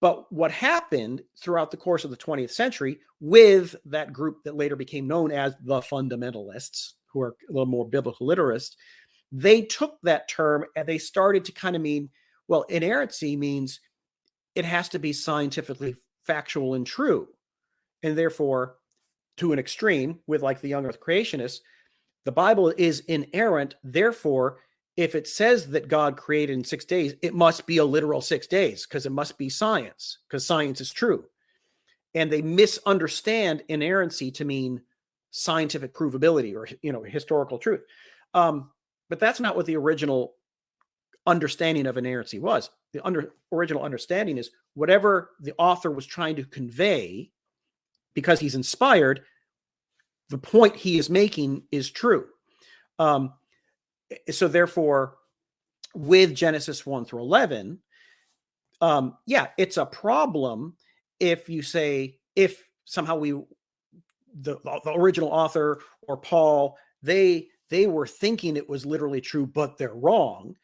But what happened throughout the course of the 20th century with that group that later became known as the fundamentalists, who are a little more biblical literist, they took that term and they started to kind of mean, well, inerrancy means it has to be scientifically factual and true. And therefore, to an extreme, with like the young earth creationists, the Bible is inerrant. Therefore, if it says that God created in six days, it must be a literal six days because it must be science because science is true. And they misunderstand inerrancy to mean scientific provability or you know historical truth. Um, but that's not what the original understanding of inerrancy was. The under, original understanding is whatever the author was trying to convey, because he's inspired, the point he is making is true. Um, so therefore, with Genesis 1 through 11, um, yeah, it's a problem if you say, if somehow we, the, the original author or Paul, they they were thinking it was literally true, but they're wrong.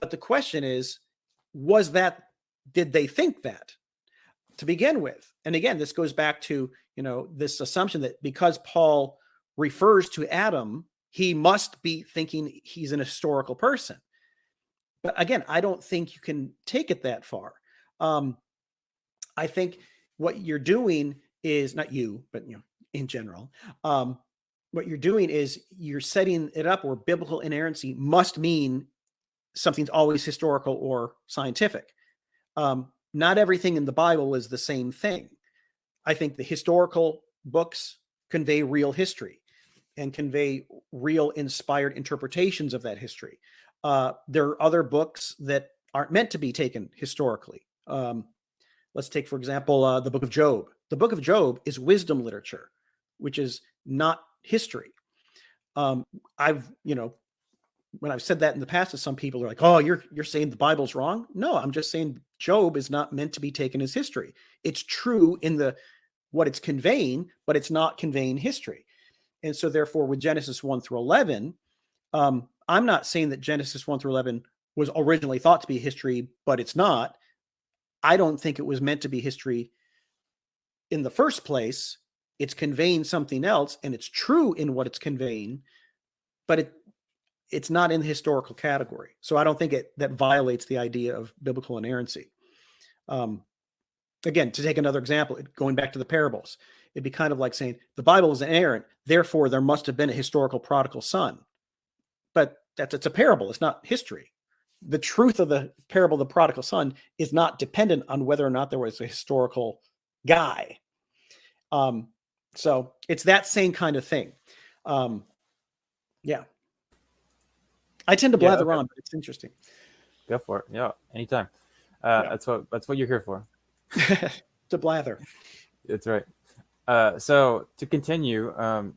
But the question is, was that, did they think that to begin with? And again, this goes back to, you know, this assumption that because Paul refers to Adam he must be thinking he's an historical person. But again, I don't think you can take it that far. Um, I think what you're doing is not you, but you know, in general, um, what you're doing is you're setting it up where biblical inerrancy must mean something's always historical or scientific. Um, not everything in the Bible is the same thing. I think the historical books convey real history and convey real inspired interpretations of that history. Uh, there are other books that aren't meant to be taken historically. Um, let's take, for example, uh, the book of Job. The book of Job is wisdom literature, which is not history. Um, I've, you know, when I've said that in the past some people are like, "Oh, you're you're saying the Bible's wrong." No, I'm just saying Job is not meant to be taken as history. It's true in the what it's conveying, but it's not conveying history. And so, therefore, with Genesis 1 through 11, um, I'm not saying that Genesis 1 through 11 was originally thought to be history, but it's not. I don't think it was meant to be history in the first place. It's conveying something else, and it's true in what it's conveying, but it it's not in the historical category. So I don't think it that violates the idea of biblical inerrancy. Um, again, to take another example, going back to the parables, it'd be kind of like saying the Bible is inerrant, therefore there must have been a historical prodigal son. But that's it's a parable, it's not history. The truth of the parable of the prodigal son is not dependent on whether or not there was a historical guy. Um, so it's that same kind of thing. Um, yeah. I tend to blather yeah, okay. on, but it's interesting. Go for it. Yeah, anytime. Uh, yeah. That's what that's what you're here for. [LAUGHS] to blather. That's right. Uh, so to continue, um,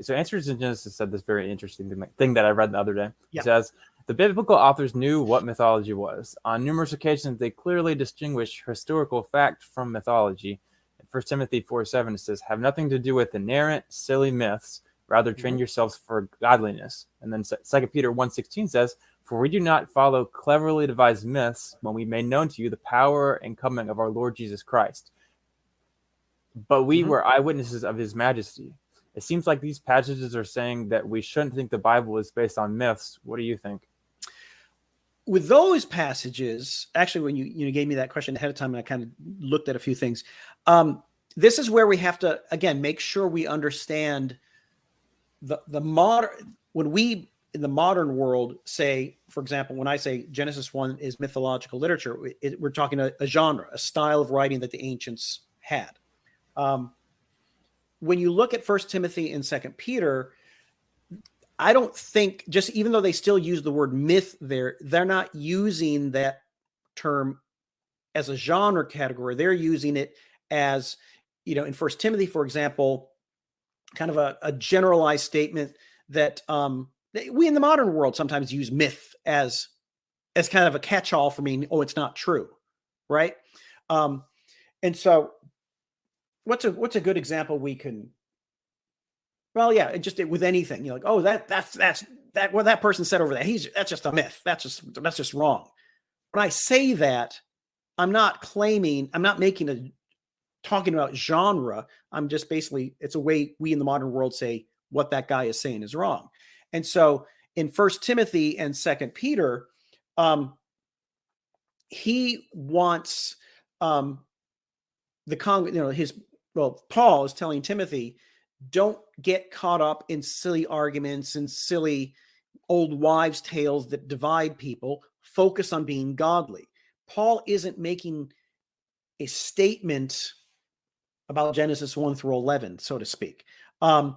so Answers in Genesis said this very interesting thing that I read the other day. Yeah. It says the biblical authors knew what mythology was. On numerous occasions, they clearly distinguished historical fact from mythology. In 1 Timothy 4 7, it says, Have nothing to do with inerrant, silly myths. Rather, train mm-hmm. yourselves for godliness. And then 2 Peter 1 16 says, For we do not follow cleverly devised myths when we made known to you the power and coming of our Lord Jesus Christ but we mm-hmm. were eyewitnesses of his majesty. It seems like these passages are saying that we shouldn't think the Bible is based on myths. What do you think? with those passages, actually, when you you gave me that question ahead of time, and I kind of looked at a few things. Um, this is where we have to again make sure we understand the the modern when we in the modern world say, for example, when I say Genesis one is mythological literature, it, we're talking a, a, genre, a style of writing that the ancients had. Um, when you look at First Timothy and Second Peter, I don't think just even though they still use the word myth there, they're not using that term as a genre category. They're using it as, you know, in First Timothy, for example, kind of a, a generalized statement that um, we in the modern world sometimes use myth as as kind of a catch-all for meaning, oh, it's not true, right? Um, and so, what's a what's a good example we can well, yeah, just with anything, you're like, oh, that that's that's that what that person said over there. He's that's just a myth. That's just that's just wrong. When I say that, I'm not claiming, I'm not making a talking about genre. I'm just basically it's a way we in the modern world say what that guy is saying is wrong. And so in First Timothy and Second Peter, um, he wants um, the con, you know, his well, Paul is telling Timothy don't get caught up in silly arguments and silly old wives' tales that divide people. Focus on being godly. Paul isn't making a statement about Genesis 1 through 11, so to speak. Um,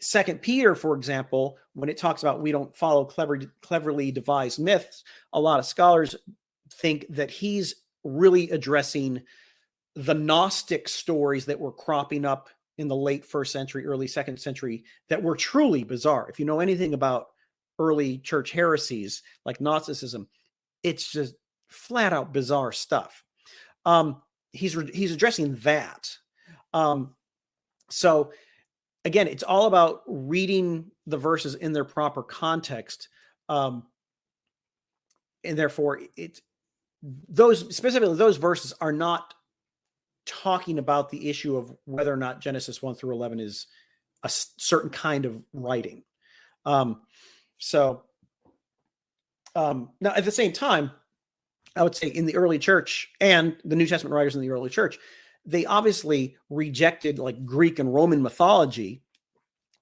Second Peter, for example, when it talks about we don't follow clever, cleverly devised myths, a lot of scholars think that he's really addressing the Gnostic stories that were cropping up in the late first century, early second century that were truly bizarre. If you know anything about early church heresies like Gnosticism, it's just flat out bizarre stuff. Um, he's he's addressing that. Um, so again, it's all about reading the verses in their proper context, um, and therefore, it's those specifically those verses are not talking about the issue of whether or not Genesis 1 through 11 is a certain kind of writing. Um, so um, now at the same time, I would say in the early church and the New Testament writers in the early church, they obviously rejected like Greek and Roman mythology.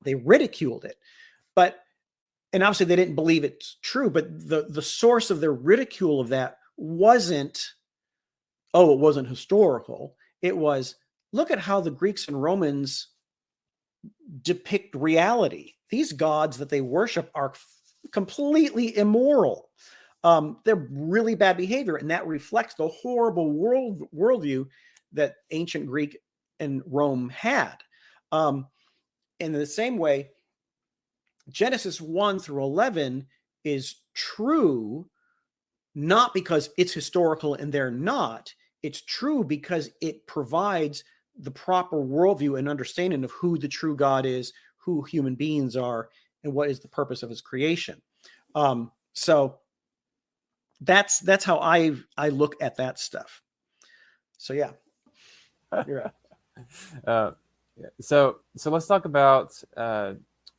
They ridiculed it, but and obviously they didn't believe it's true. But the the source of their ridicule of that wasn't, oh, it wasn't historical. It was look at how the Greeks and Romans depict reality. These gods that they worship are completely immoral. Um, they're really bad behavior, and that reflects the horrible world worldview that ancient Greek and Rome had. Um, in the same way, Genesis 1 through 11 is true, not because it's historical and they're not it's true because it provides the proper worldview and understanding of who the true God is, who human beings are, and what is the purpose of his creation. Um, so that's that's how I I look at that stuff. So yeah, you're right. [LAUGHS] uh, so so let's talk about uh,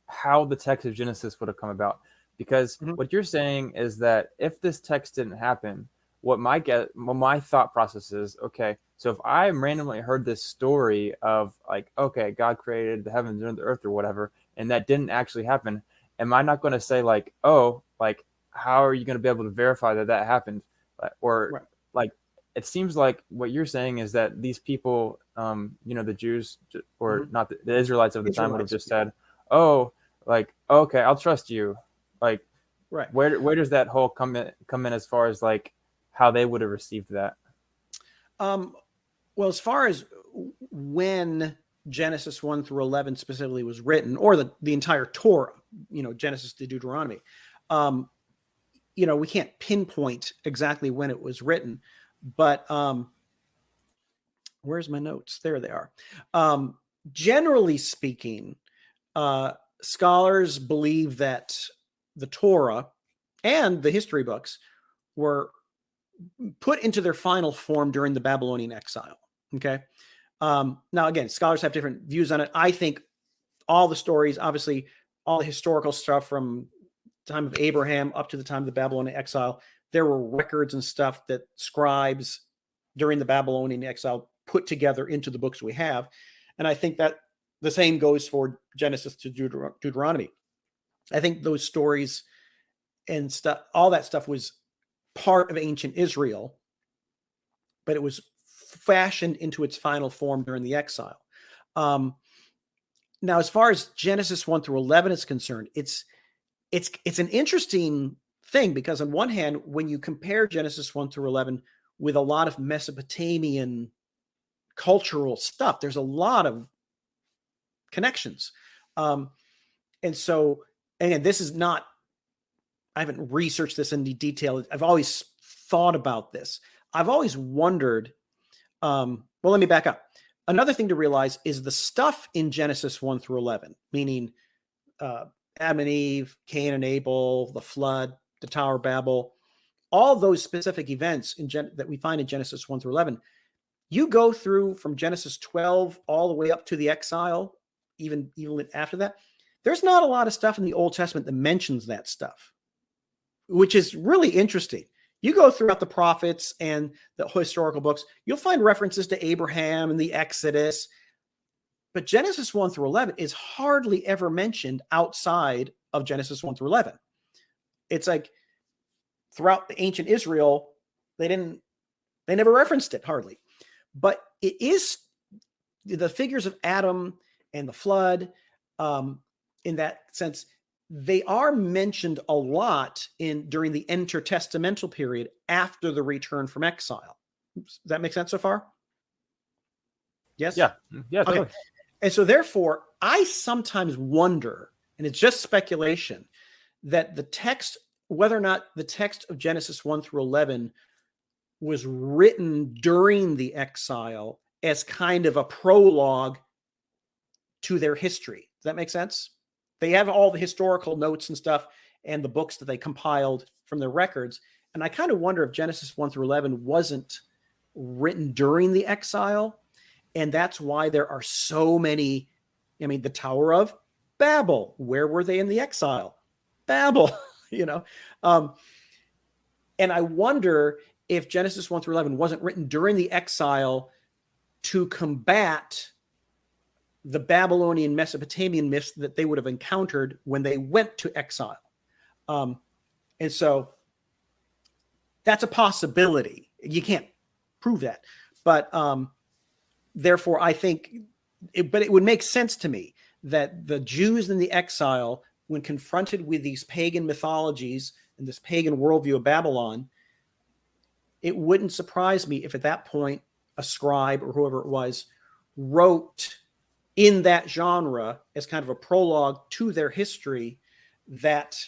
how the text of Genesis would have come about, because mm-hmm. what you're saying is that if this text didn't happen, what my get what my thought process is okay so if i randomly heard this story of like okay god created the heavens and the earth or whatever and that didn't actually happen am i not going to say like oh like how are you going to be able to verify that that happened or right. like it seems like what you're saying is that these people um you know the jews or mm-hmm. not the, the, israelites of the israelites, time would have just said oh like okay i'll trust you like right where where does that whole come in come in as far as like how they would have received that. Um, well, as far as when Genesis 1 through 11 specifically was written, or the, the entire Torah, you know, Genesis to Deuteronomy, um, you know, we can't pinpoint exactly when it was written, but um, where's my notes? There they are. Um, generally speaking, uh, scholars believe that the Torah and the history books were put into their final form during the Babylonian exile. Okay. Um, now, again, scholars have different views on it. I think all the stories, obviously, all the historical stuff from time of Abraham up to the time of the Babylonian exile, there were records and stuff that scribes during the Babylonian exile put together into the books we have. And I think that the same goes for Genesis to Deuter- Deuteronomy. I think those stories and stuff, all that stuff was part of ancient Israel, but it was fashioned into its final form during the exile. Um, now, as far as Genesis one through eleven is concerned, it's it's it's an interesting thing because on one hand, when you compare Genesis 1 through 11 with a lot of Mesopotamian cultural stuff, there's a lot of connections. Um, and so, and this is not, I haven't researched this in detail. I've always thought about this. I've always wondered, um, well, let me back up. Another thing to realize is the stuff in Genesis 1 through 11, meaning uh, Adam and Eve, Cain and Abel, the flood, the Tower of Babel, all those specific events Gen- that we find in Genesis 1 through 11, you go through from Genesis 12 all the way up to the exile, even, even after that. There's not a lot of stuff in the Old Testament that mentions that stuff, which is really interesting. You go throughout the prophets and the historical books, you'll find references to Abraham and the Exodus. But Genesis 1 through 11 is hardly ever mentioned outside of Genesis 1 through 11 it's like throughout the ancient Israel, they didn't, they never referenced it hardly. But it is the figures of Adam and the flood, um, in that sense, they are mentioned a lot in during the intertestamental period after the return from exile. Does that make sense so far? Yes. Yeah. Mm-hmm. Yeah. Totally. Okay. And so, therefore, I sometimes wonder, and it's just speculation, that the text, whether or not the text of Genesis 1 through 11 was written during the exile as kind of a prologue to their history. Does that make sense? They have all the historical notes and stuff and the books that they compiled from their records. And I kind of wonder if Genesis 1 through 11 wasn't written during the exile. And that's why there are so many. I mean, the Tower of Babel, where were they in the exile? Babel, [LAUGHS] you know. Um, and I wonder if Genesis 1 through 11 wasn't written during the exile to combat the Babylonian Mesopotamian myths that they would have encountered when they went to exile. Um, and so that's a possibility. You can't prove that. But um, therefore, I think, it, but it would make sense to me that the Jews in the exile when confronted with these pagan mythologies and this pagan worldview of Babylon, it wouldn't surprise me if at that point a scribe or whoever it was wrote in that genre as kind of a prologue to their history that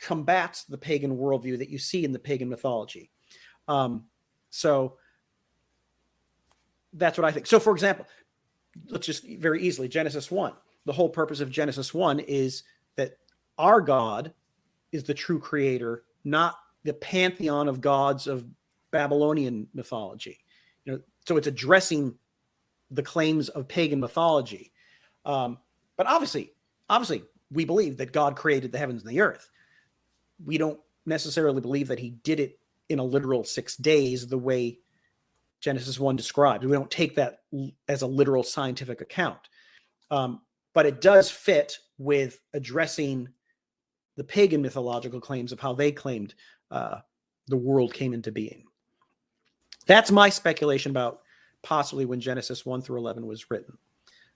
combats the pagan worldview that you see in the pagan mythology. Um, so that's what I think. So, for example, let's just very easily Genesis 1. The whole purpose of Genesis 1 is that our God is the true creator, not the pantheon of gods of Babylonian mythology. You know, so it's addressing the claims of pagan mythology. Um, but obviously, obviously, we believe that God created the heavens and the earth. We don't necessarily believe that He did it in a literal six days, the way Genesis one describes. We don't take that as a literal scientific account. Um, but it does fit with addressing the pagan mythological claims of how they claimed uh, the world came into being. That's my speculation about possibly when Genesis 1 through 11 was written.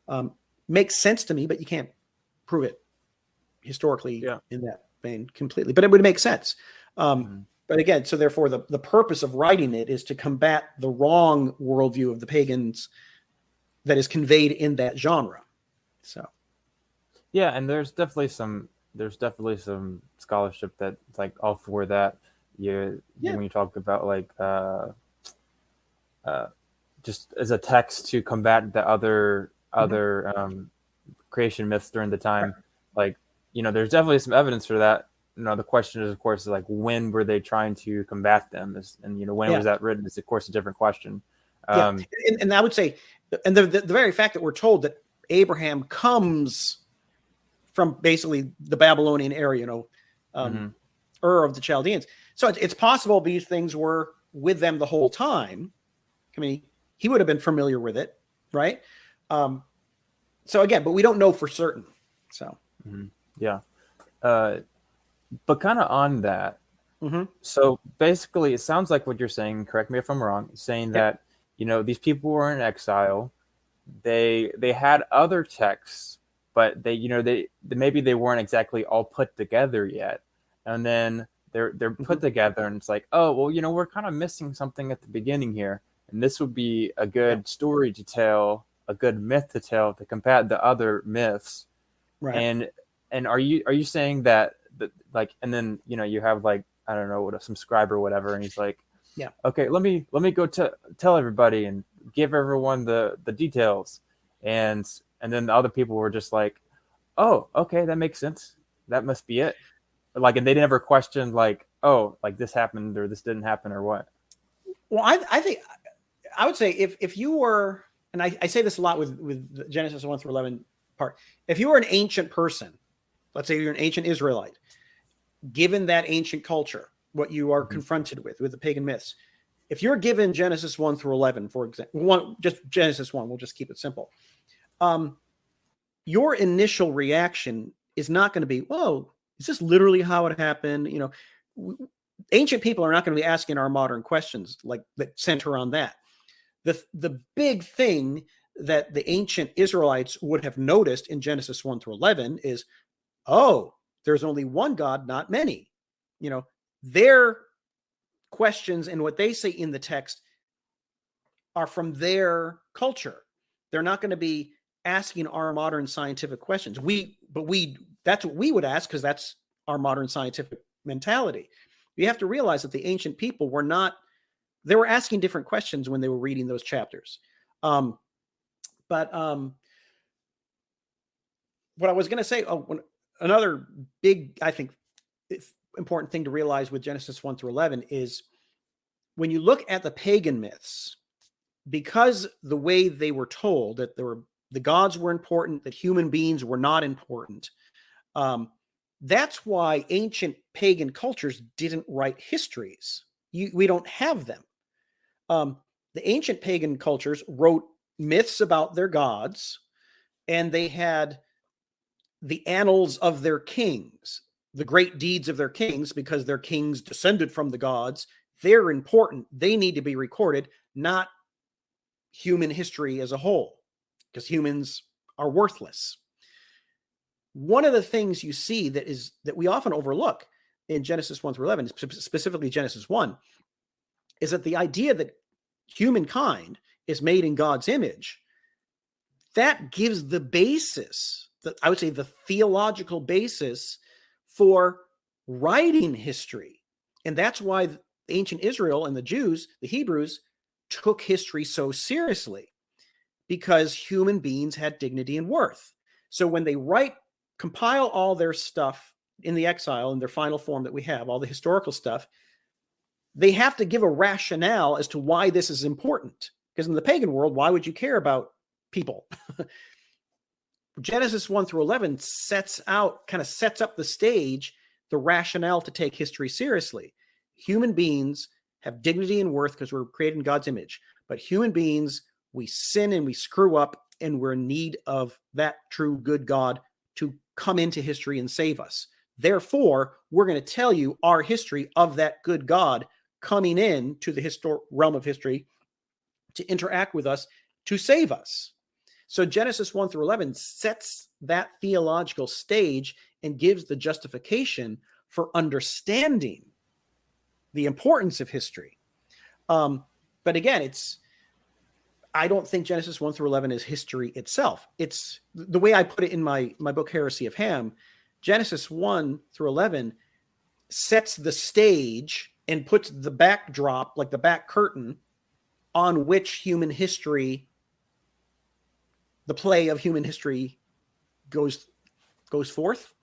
Um, makes sense to me, but you can't prove it historically yeah. in that vein completely. But it would make sense. Um, mm-hmm. But again, so therefore, the, the purpose of writing it is to combat the wrong worldview of the pagans that is conveyed in that genre. So, yeah, and there's definitely some there's definitely some scholarship that like all for that. You yeah. when you talk about like uh, uh, just as a text to combat the other mm-hmm. other um, creation myths during the time, like you know, there's definitely some evidence for that. You know, the question is, of course, is like when were they trying to combat them? Is, and you know, when yeah. was that written? Is of course a different question. Um, yeah, and, and I would say, and the, the the very fact that we're told that Abraham comes from basically the Babylonian area, you know, um, mm-hmm. Ur of the Chaldeans. So it's, it's possible these things were with them the whole time. I mean, he would have been familiar with it, right? Um, so again, but we don't know for certain. So mm-hmm. yeah, uh, but kind of on that. Mm-hmm. So basically, it sounds like what you're saying. Correct me if I'm wrong. Saying yep. that you know these people were in exile. They they had other texts, but they you know they maybe they weren't exactly all put together yet. And then they're they're put mm-hmm. together, and it's like, oh well, you know, we're kind of missing something at the beginning here, and this would be a good story to tell, a good myth to tell to combat the other myths. Right. And and are you are you saying that that like and then you know you have like I don't know what a subscriber or whatever, and he's like, yeah, okay, let me let me go to tell everybody and give everyone the the details, and and then the other people were just like, oh, okay, that makes sense. That must be it. Like, and they never questioned like, oh, like this happened or this didn't happen or what. Well, I I think I would say if if you were, and I, I say this a lot with with Genesis one through eleven part, if you were an ancient person, let's say you're an ancient Israelite given that ancient culture, what you are mm-hmm. confronted with, with the pagan myths, if you're given Genesis 1 through 11, for example, one, just Genesis 1, we'll just keep it simple. Um, your initial reaction is not going to be, whoa, is this literally how it happened? You know, ancient people are not going to be asking our modern questions like that center on that. The, the big thing that the ancient Israelites would have noticed in Genesis 1 through 11 is, oh, there's only one God, not many. You know, their questions and what they say in the text are from their culture. They're not going to be asking our modern scientific questions. We, but we, that's what we would ask because that's our modern scientific mentality. You have to realize that the ancient people were not, they were asking different questions when they were reading those chapters. Um, but um, what I was going to say, oh, when, another big, I think, important thing to realize with Genesis 1 through 11 is when you look at the pagan myths, because the way they were told that there were the gods were important, that human beings were not important. Um, that's why ancient pagan cultures didn't write histories. You, we don't have them. Um, the ancient pagan cultures wrote myths about their gods, and they had the annals of their kings, the great deeds of their kings, because their kings descended from the gods. They're important. They need to be recorded, not human history as a whole, because humans are worthless. One of the things you see that is that we often overlook in Genesis 1 through 11, specifically Genesis 1, is that the idea that humankind is made in God's image, that gives the basis the, I would say the theological basis for writing history. And that's why ancient Israel and the Jews, the Hebrews, took history so seriously because human beings had dignity and worth. So when they write, compile all their stuff in the exile in their final form that we have, all the historical stuff, they have to give a rationale as to why this is important. Because in the pagan world, why would you care about people? [LAUGHS] Genesis 1 through 11 sets out, kind of sets up the stage, the rationale to take history seriously. Human beings have dignity and worth because we're created in God's image. But human beings, we sin and we screw up, and we're in need of that true good God to come into history and save us. Therefore, we're going to tell you our history of that good God coming in to the histor- realm of history to interact with us to save us. So Genesis 1 through 11 sets that theological stage and gives the justification for understanding the importance of history. Um, but again, it's I don't think Genesis 1 through 11 is history itself. It's the way I put it in my my book Heresy of Ham, Genesis 1 through 11 sets the stage and puts the backdrop, like the back curtain, on which human history the play of human history goes goes forth.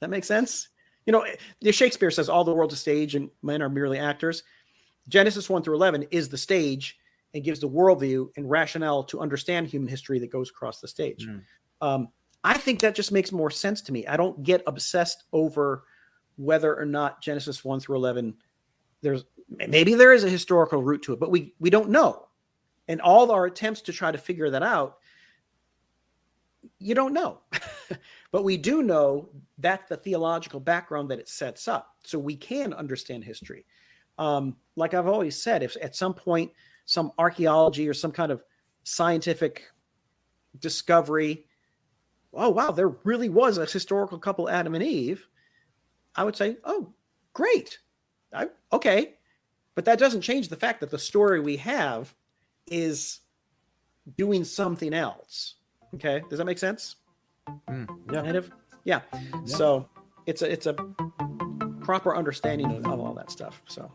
That makes sense. You know, Shakespeare says all the world's a stage and men are merely actors. Genesis 1 through 11 is the stage and gives the worldview and rationale to understand human history that goes across the stage. Mm. Um, I think that just makes more sense to me. I don't get obsessed over whether or not Genesis 1 through 11 there's maybe there is a historical root to it, but we we don't know. And all our attempts to try to figure that out, you don't know. [LAUGHS] but we do know that's the theological background that it sets up. So we can understand history. Um, like I've always said, if at some point some archaeology or some kind of scientific discovery, oh wow, there really was a historical couple, Adam and Eve, I would say, oh, great. I, okay. But that doesn't change the fact that the story we have is doing something else. Okay. Does that make sense? Mm, yeah. Kind of. Yeah. yeah. So it's a it's a proper understanding of, of all that stuff. So